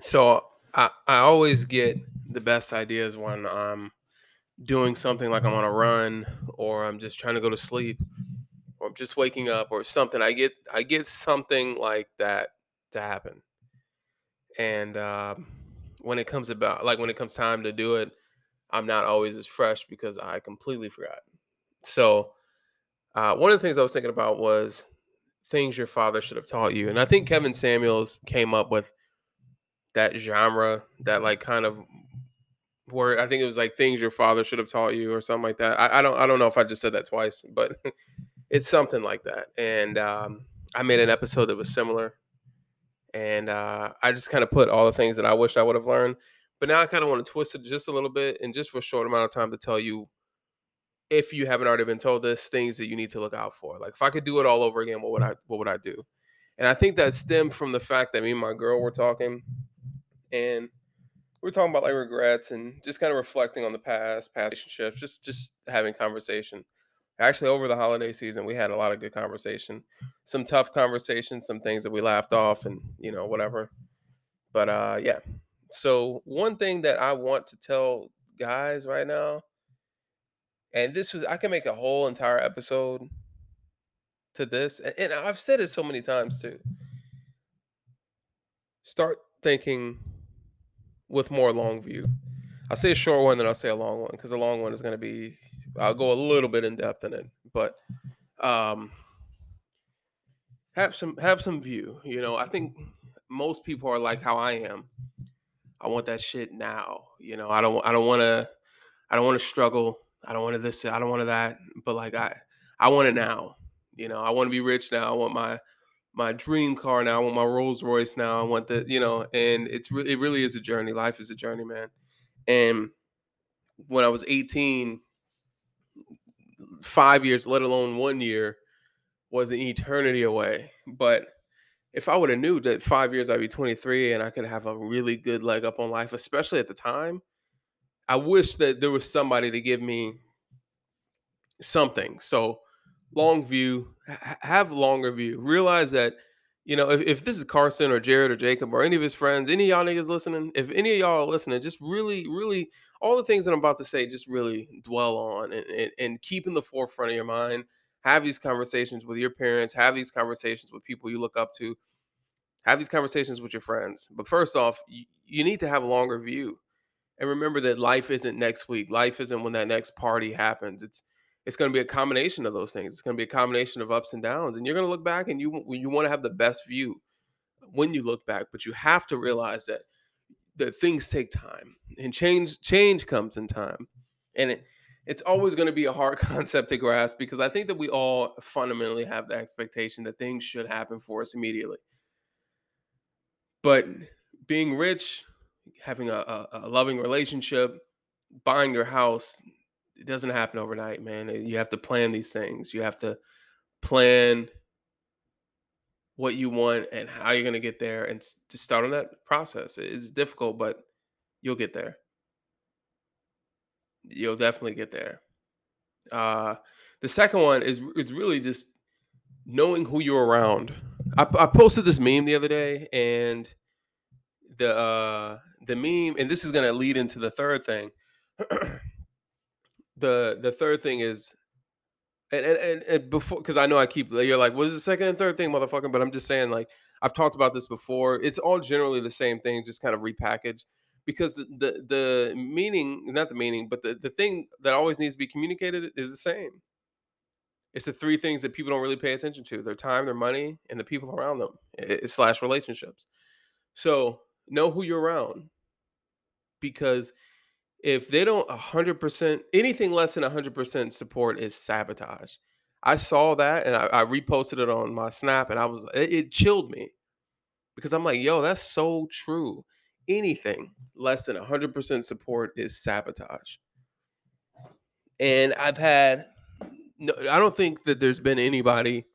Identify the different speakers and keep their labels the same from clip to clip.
Speaker 1: So I, I always get the best ideas when I'm doing something like I'm on a run or I'm just trying to go to sleep or I'm just waking up or something. I get I get something like that to happen. And uh, when it comes about like when it comes time to do it, I'm not always as fresh because I completely forgot. So uh, one of the things I was thinking about was things your father should have taught you. And I think Kevin Samuels came up with that genre, that like kind of word. I think it was like things your father should have taught you or something like that. I, I don't I don't know if I just said that twice, but it's something like that. And um, I made an episode that was similar, and uh, I just kind of put all the things that I wish I would have learned. But now I kind of want to twist it just a little bit, and just for a short amount of time to tell you if you haven't already been told this, things that you need to look out for. Like if I could do it all over again, what would I what would I do? And I think that stemmed from the fact that me and my girl were talking, and we are talking about like regrets and just kind of reflecting on the past, past relationships, just just having conversation. Actually, over the holiday season, we had a lot of good conversation, some tough conversations, some things that we laughed off, and you know whatever. But uh, yeah. So one thing that I want to tell guys right now, and this was I can make a whole entire episode to this, and I've said it so many times too. Start thinking with more long view. I'll say a short one, then I'll say a long one because a long one is going to be. I'll go a little bit in depth in it, but um, have some have some view. You know, I think most people are like how I am. I want that shit now. You know, I don't I don't want to I don't want to struggle. I don't want to this. I don't want to that. But like I I want it now. You know, I want to be rich now. I want my my dream car now. I want my Rolls Royce now. I want the, you know, and it's really, it really is a journey. Life is a journey, man. And when I was 18, five years, let alone one year, was an eternity away. But if I would have knew that five years I'd be 23 and I could have a really good leg up on life, especially at the time, I wish that there was somebody to give me something. So long view, ha- have longer view. Realize that, you know, if, if this is Carson or Jared or Jacob or any of his friends, any of y'all niggas listening, if any of y'all are listening, just really, really, all the things that I'm about to say, just really dwell on and, and, and keep in the forefront of your mind. Have these conversations with your parents, have these conversations with people you look up to, have these conversations with your friends. But first off, you, you need to have a longer view. And remember that life isn't next week. Life isn't when that next party happens. It's it's going to be a combination of those things. It's going to be a combination of ups and downs, and you're going to look back and you you want to have the best view when you look back. But you have to mm-hmm. realize that that things take time, and change change comes in time, and it, it's always going to be a hard concept to grasp because I think that we all fundamentally have the expectation that things should happen for us immediately. But being rich, having a, a, a loving relationship, buying your house, it doesn't happen overnight, man. You have to plan these things. You have to plan what you want and how you're going to get there and to start on that process. It's difficult, but you'll get there. You'll definitely get there. Uh, the second one is it's really just knowing who you're around. I, I posted this meme the other day, and the uh, the meme, and this is going to lead into the third thing. the the third thing is and and, and, before because I know I keep you're like, what is the second and third thing, motherfucker? But I'm just saying, like, I've talked about this before. It's all generally the same thing, just kind of repackaged. Because the, the the meaning, not the meaning, but the, the thing that always needs to be communicated is the same. It's the three things that people don't really pay attention to: their time, their money, and the people around them, it, slash relationships. So know who you're around, because if they don't 100% anything less than 100% support is sabotage. I saw that and I, I, reposted it on my snap and i was it, it chilled me because i'm like yo that's so true. Anything less than 100% support is sabotage. And i've had no i don't think that there's been anybody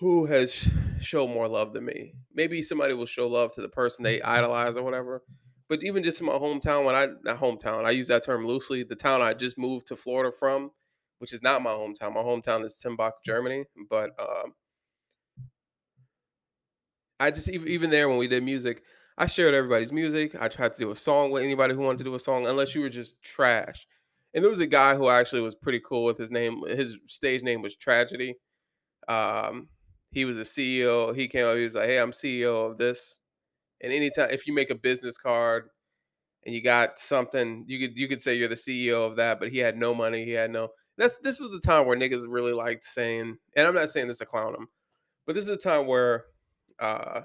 Speaker 1: who has shown more love than me. Maybe somebody will show love to the person they idolize or whatever but even just in my hometown, when I not hometown, I use that term loosely. The town I just moved to Florida from, which is not my hometown. My hometown is Timbach, Germany. But um, I just even there when we did music, I shared everybody's music. I tried to do a song with anybody who wanted to do a song, unless you were just trash. And there was a guy who actually was pretty cool with. His name, his stage name was Tragedy. Um, he was a CEO. He came up. He was like, "Hey, I'm CEO of this." And anytime if you make a business card and you got something, you could you could say you're the CEO of that. But he had no money. He had no. That's this was the time where niggas really liked saying, and I'm not saying this to clown him, but this is a time where uh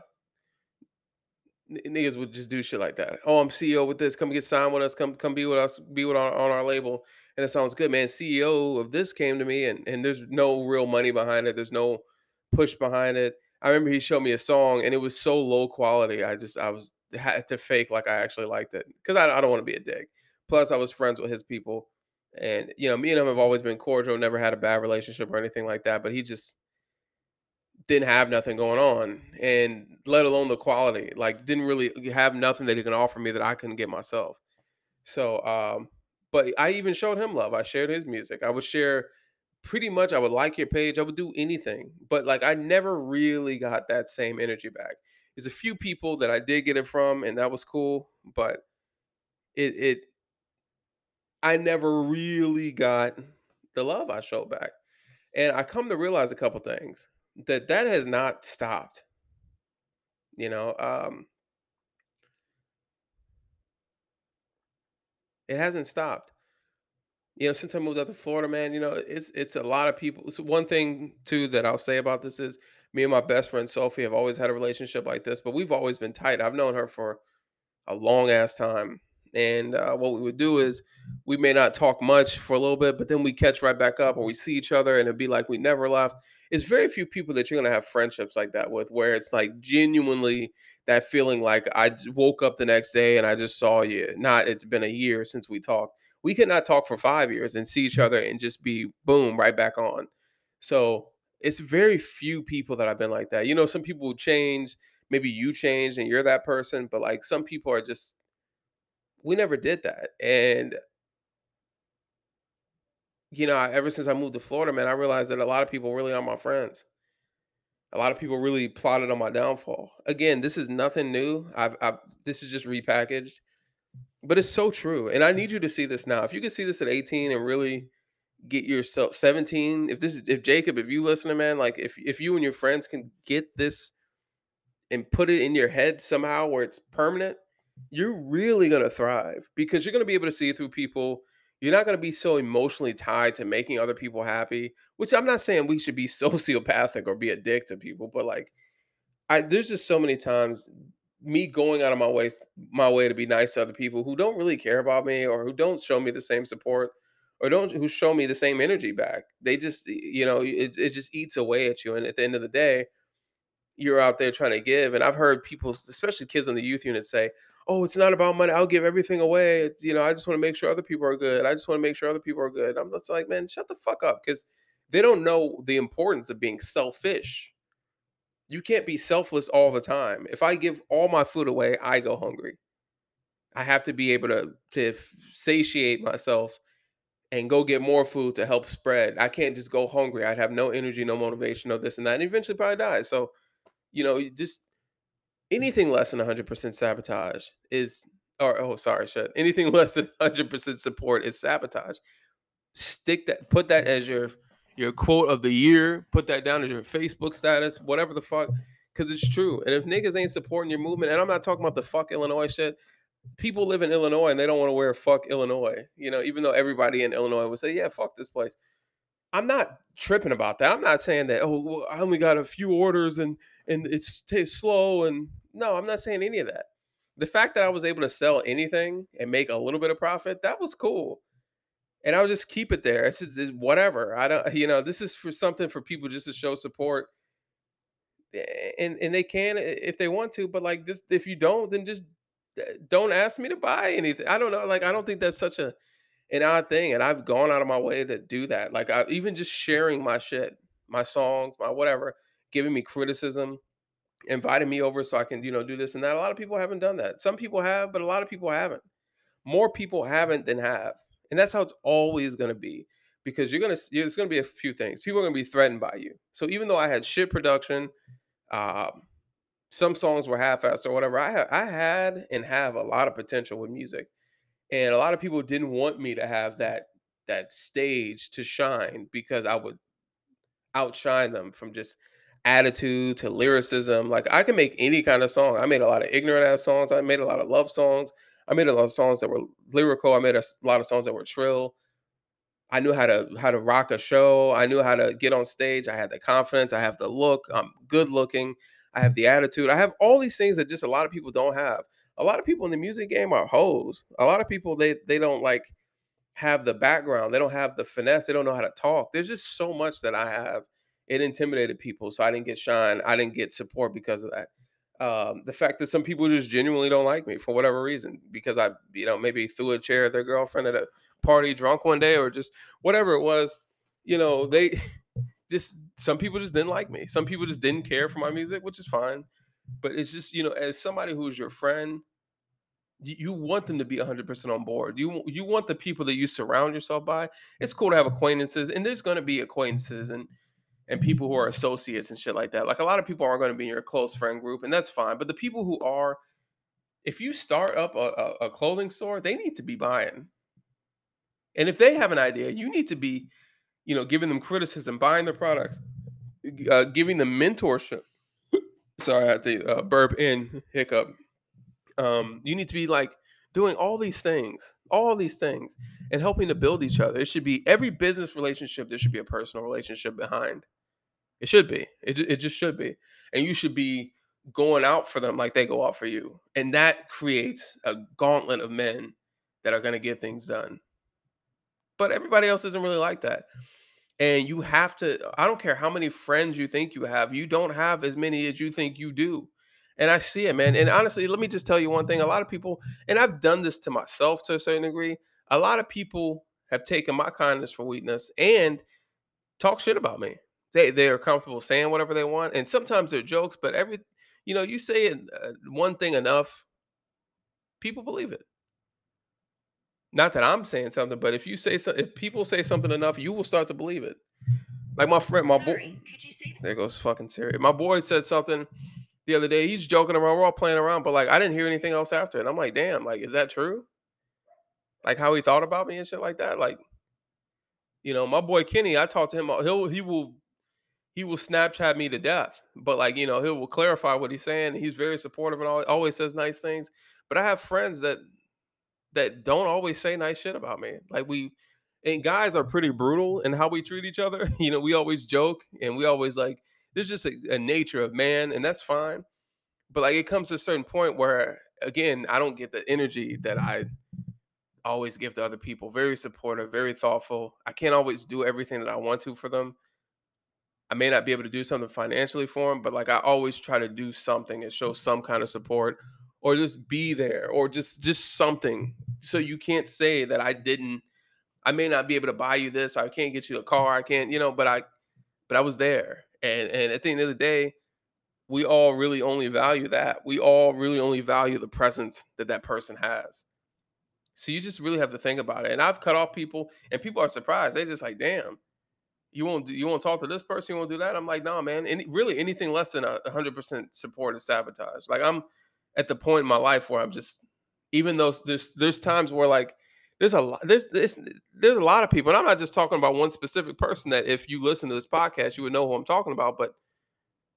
Speaker 1: niggas would just do shit like that. Oh, I'm CEO with this. Come get signed with us. Come come be with us. Be with our, on our label. And it sounds good, man. CEO of this came to me, and and there's no real money behind it. There's no push behind it. I remember he showed me a song, and it was so low quality. I just I was had to fake like I actually liked it because I, I don't want to be a dick. Plus, I was friends with his people, and you know, me and him have always been cordial. Never had a bad relationship or anything like that. But he just didn't have nothing going on, and let alone the quality. Like, didn't really have nothing that he can offer me that I couldn't get myself. So, um, but I even showed him love. I shared his music. I would share pretty much. I would like your page. I would do anything, but like I never really got that same energy back. There's a few people that I did get it from, and that was cool. But it, it, I never really got the love I showed back, and I come to realize a couple things that that has not stopped You know, um, it hasn't stopped. You know, since I moved out to Florida, man, you know, it's it's a lot of people. So one thing too that I'll say about this is me and my best friend Sophie have always had a relationship like this, but we've always been tight. I've known her for a long ass time. And uh, what we would do is we may not talk much for a little bit, but then we catch right back up or we see each other and it'd be like we never left. It's very few people that you're gonna have friendships like that with, where it's like genuinely that feeling like I woke up the next day and I just saw you. Not it's been a year since we talked. We could not talk for five years and see each mm. other and just be boom right back on. So it's very few people that I've been like that. You know, some people change. Maybe you change and you're that person, but like some people are just we never did that. And, you know, I- ever since I moved to Florida, man, I realized that a lot of people really are my friends. A lot of people really plotted on my downfall. Again, this is nothing new. I've, I've this is just repackaged, but it's so true. And I need you to see this now. If you can see this at 18 and really get yourself 17, if this is if Jacob, if you listen to man, like if if you and your friends can get this and put it in your head somehow where it's permanent, you're really going to thrive because you're going to be able to see through people. You're not going to be so emotionally tied to making other people happy, which I'm not saying we should be sociopathic or be a dick to people, but like I there's just so many times me going out of my way my way to be nice to other people who don't really care about me or who don't show me the same support or don't who show me the same energy back. They just you know, it, it just eats away at you and at the end of the day, you're out there trying to give. And I've heard people, especially kids on the youth unit, say, "Oh, it's not about money. I'll give everything away. It's, you know, I just want to make sure other people are good. I just want to make sure other people are good." I'm just like, man, shut the fuck up, because they don't know the importance of being selfish. You can't be selfless all the time. If I give all my food away, I go hungry. I have to be able to to satiate myself and go get more food to help spread. I can't just go hungry. I'd have no energy, no motivation, no this and that, and eventually probably die. So you know, you just Anything less than 100% sabotage is or oh, sorry, shit. Anything less than 100% support is sabotage. Stick that put that mm. as your your quote of the year, put that down as your Facebook status, whatever the fuck, cuz it's true. And if niggas ain't supporting your movement, and I'm not talking about the fuck Illinois shit, people live in Illinois and they don't want to wear fuck Illinois. You know, even though everybody in Illinois would say, "Yeah, fuck this place." I'm not tripping about that. I'm not saying that, "Oh, well, I only got a few orders and and it's t- slow and no, I'm not saying any of that. The fact that I was able to sell anything and make a little bit of profit, that was cool. And I'll just keep it there. It's just it's whatever. I don't, you know, this is for something for people just to show support, and and they can if they want to. But like, just if you don't, then just uh, don't ask me to buy anything. I don't know. Like, I don't think that's such a an odd thing. And I've gone out of my way to do that. Like, I even just sharing my shit, my songs, my whatever, giving me criticism inviting me over so I can, you know, do this and that. A lot of people haven't done that. Some people have, but a lot of people haven't. More people haven't than have. And that's how it's always going to be because you're going to, there's going to be a few things. People are going to be threatened by you. So even though I had shit production, um, some songs were half-assed or whatever. I I had and have a lot of potential with music, and a lot of people didn't want me to have that that stage to shine because I would outshine them from just attitude to lyricism. Like I can make any kind of song. I made a lot of ignorant ass songs. I made a lot of love songs. I made a lot of songs that were lyrical. I made a lot of songs that were trill. I knew how to how to rock a show. I knew how to get on stage. I had the confidence. I have the look. I'm good looking. I have the attitude. I have all these things that just a lot of people don't have. A lot of people in the music game are hoes. A lot of people they they don't like have the background. They don't have the finesse. They don't know how to talk. There's just so much that I have. It intimidated people, so I didn't get shine. I didn't get support because of that. Um, the fact that some people just genuinely don't like me for whatever reason, because I, you know, maybe threw a chair at their girlfriend at a party drunk one day, or just whatever it was. You know, they just some people just didn't like me. Some people just didn't care for my music, which is fine. But it's just you know, as somebody who's your friend you you want them to be 100% on board. You you want the people that you surround yourself by. It's cool to have acquaintances, and there's going to be acquaintances and and people who are associates and shit like that. Like a lot of people aren't going to be in your close friend group, and that's fine. But the people who are, if you start up a, a, a clothing store, they need to be buying. And if they have an idea, you need to be, you know, giving them criticism, buying their products, uh, giving them mentorship. Sorry, I had to uh, burp in hiccup um, you need to be like doing all these things, all these things, and helping to build each other. It should be every business relationship. There should be a personal relationship behind. It should be. It it just should be, and you should be going out for them like they go out for you, and that creates a gauntlet of men that are going to get things done. But everybody else isn't really like that. And you have to I don't care how many friends you think you have, you don't have as many as you think you do. And I see it, man. And honestly, let me just tell you one thing. A lot of people, and I've done this to myself to a certain degree, a lot of people have taken my kindness for weakness and talk shit about me. They they are comfortable saying whatever they want, and sometimes they're jokes, but every you know, you say uh, one thing enough, people believe it. Not that I'm saying something, but if you say so, if people say something enough, you will start to believe it. Like my friend, my boy.
Speaker 2: Sorry, could you say
Speaker 1: There goes fucking Terry. My boy said something the other day. He's joking around. We're all playing around, but like I didn't hear anything else after it. I'm like, damn, like is that true? Like how he thought about me and shit like that. Like you know, my boy Kenny, I talked to him. uh, He'll he will he will Snapchat me to death, but like you know, he will clarify what he's saying. He's very supportive and al- always says nice things. But I have friends that that don't always say nice shit about me. Like we and guys are pretty brutal in how we treat each other. You know, we always joke and we always like there's just a, a nature of man, and that's fine but like it comes to a certain point where again i don't get the energy that i always give to other people very supportive very thoughtful i can't always do everything that i want to for them i may not be able to do something financially for them but like i always try to do something and show mm-hmm. some kind of support or just be there or just just something so you can't say that i didn't i may not be able to buy you this i can't get you a car i can't you know but i but i was there and and at the end of the day we all really only value that. We all really only value the presence that that person has. So you just really have to think about it. And I've cut off people, and people are surprised. They just like, damn, you won't do, you won't talk to this person, you won't do that. I'm like, no, man. Any really anything less than a hundred percent support is sabotage. Like I'm at the point in my life where I'm just, even though there's there's times where like there's a lot there's there's there's a lot of people, and I'm not just talking about one specific person. That if you listen to this podcast, you would know who I'm talking about, but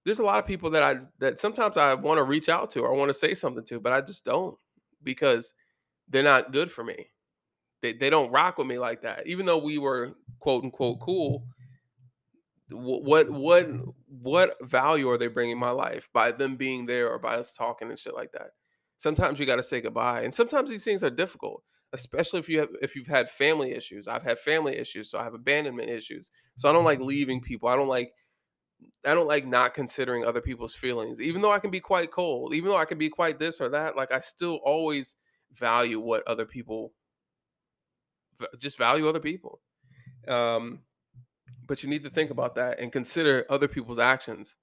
Speaker 1: there's a lot of people that I that sometimes I want to reach out to or I want to say something to, but I just don't because they're not good for me. They they don't rock with me like that. Even though we were quote unquote cool, what what what value are they bringing my life by them being there or by us talking and shit like that? Sometimes you got to say goodbye, and sometimes these things are difficult, especially if you have if you've had family issues. I've had family issues, so I have abandonment issues. So I don't like leaving people. I don't like I don't like not considering other people's feelings. Even though I can be quite cold, even though I can be quite this or that, like I still always value what other people just value other people. Um, but you need to think about that and consider other people's actions.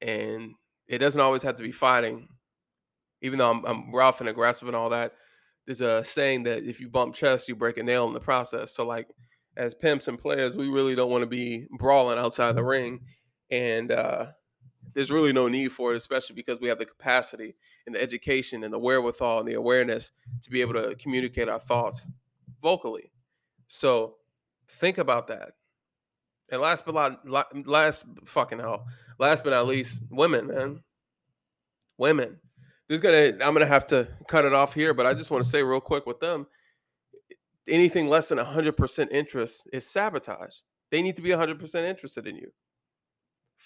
Speaker 1: And it doesn't always have to be fighting, even though I'm, I'm rough and aggressive and all that. There's a saying that if you bump chest, you break a nail in the process. So, like, as pimps and players, we really don't want to be brawling outside the ring. And uh, there's really no need for it, especially because we have the capacity and the education and the wherewithal and the awareness to be able to communicate our thoughts vocally. So think about that. And last but not last fucking hell, last but not least, women, man, women. There's gonna I'm gonna have to cut it off here, but I just want to say real quick with them, anything less than 100% interest is sabotage. They need to be 100% interested in you.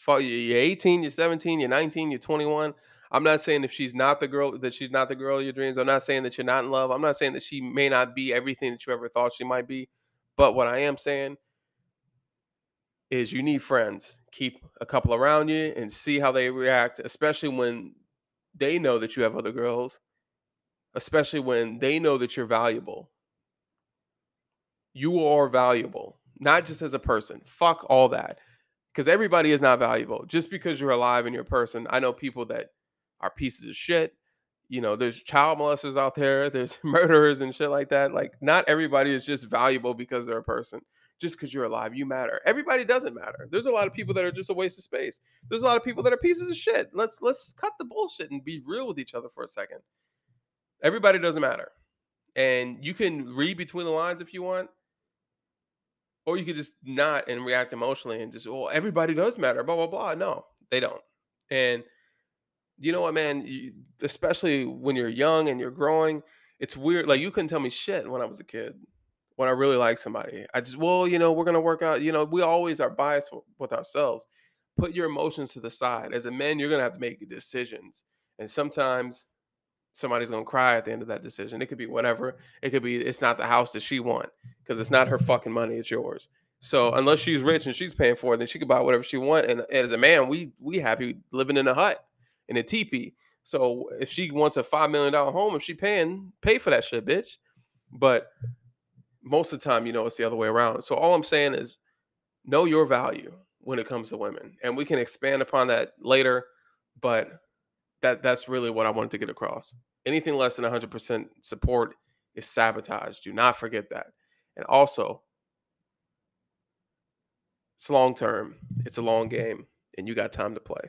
Speaker 1: You're 18, you're 17, you're 19, you're 21. I'm not saying if she's not the girl that she's not the girl of your dreams. I'm not saying that you're not in love. I'm not saying that she may not be everything that you ever thought she might be. But what I am saying is you need friends. Keep a couple around you and see how they react, especially when they know that you have other girls, especially when they know that you're valuable. You are valuable, not just as a person. Fuck all that. Because everybody is not valuable. Just because you're alive and you're a person, I know people that are pieces of shit. You know, there's child molesters out there, there's murderers and shit like that. Like, not everybody is just valuable because they're a person just because you're alive, you matter. Everybody doesn't matter. There's a lot of people that are just a waste of space. There's a lot of people that are pieces of shit. Let's let's cut the bullshit and be real with each other for a second. Everybody doesn't matter. And you can read between the lines if you want. Or you could just not and react emotionally and just, well, everybody does matter, blah, blah, blah. No, they don't. And you know what, man? You, especially when you're young and you're growing, it's weird. Like you couldn't tell me shit when I was a kid when I really like somebody. I just, well, you know, we're gonna work out. You know, we always are biased with ourselves. Put your emotions to the side. As a man, you're gonna have to make decisions, and sometimes somebody's gonna cry at the end of that decision. It could be whatever. It could be it's not the house that she want because it's not her fucking money. It's yours. So mm-hmm. unless she's rich and she's paying for it, then she can buy whatever she want. And as a man, we we happy living in a hut in a teepee. So if she wants a five million dollar home, if she paying, pay for that shit, bitch. But most of the time, you know, it's the other way around. So all I'm saying is know your value when it comes to women. And we can expand upon that later, but that that's really what I wanted to get across. Anything less than 100% support is sabotage. Do not forget that. And also, it's long term. It's a long game and you got time to play.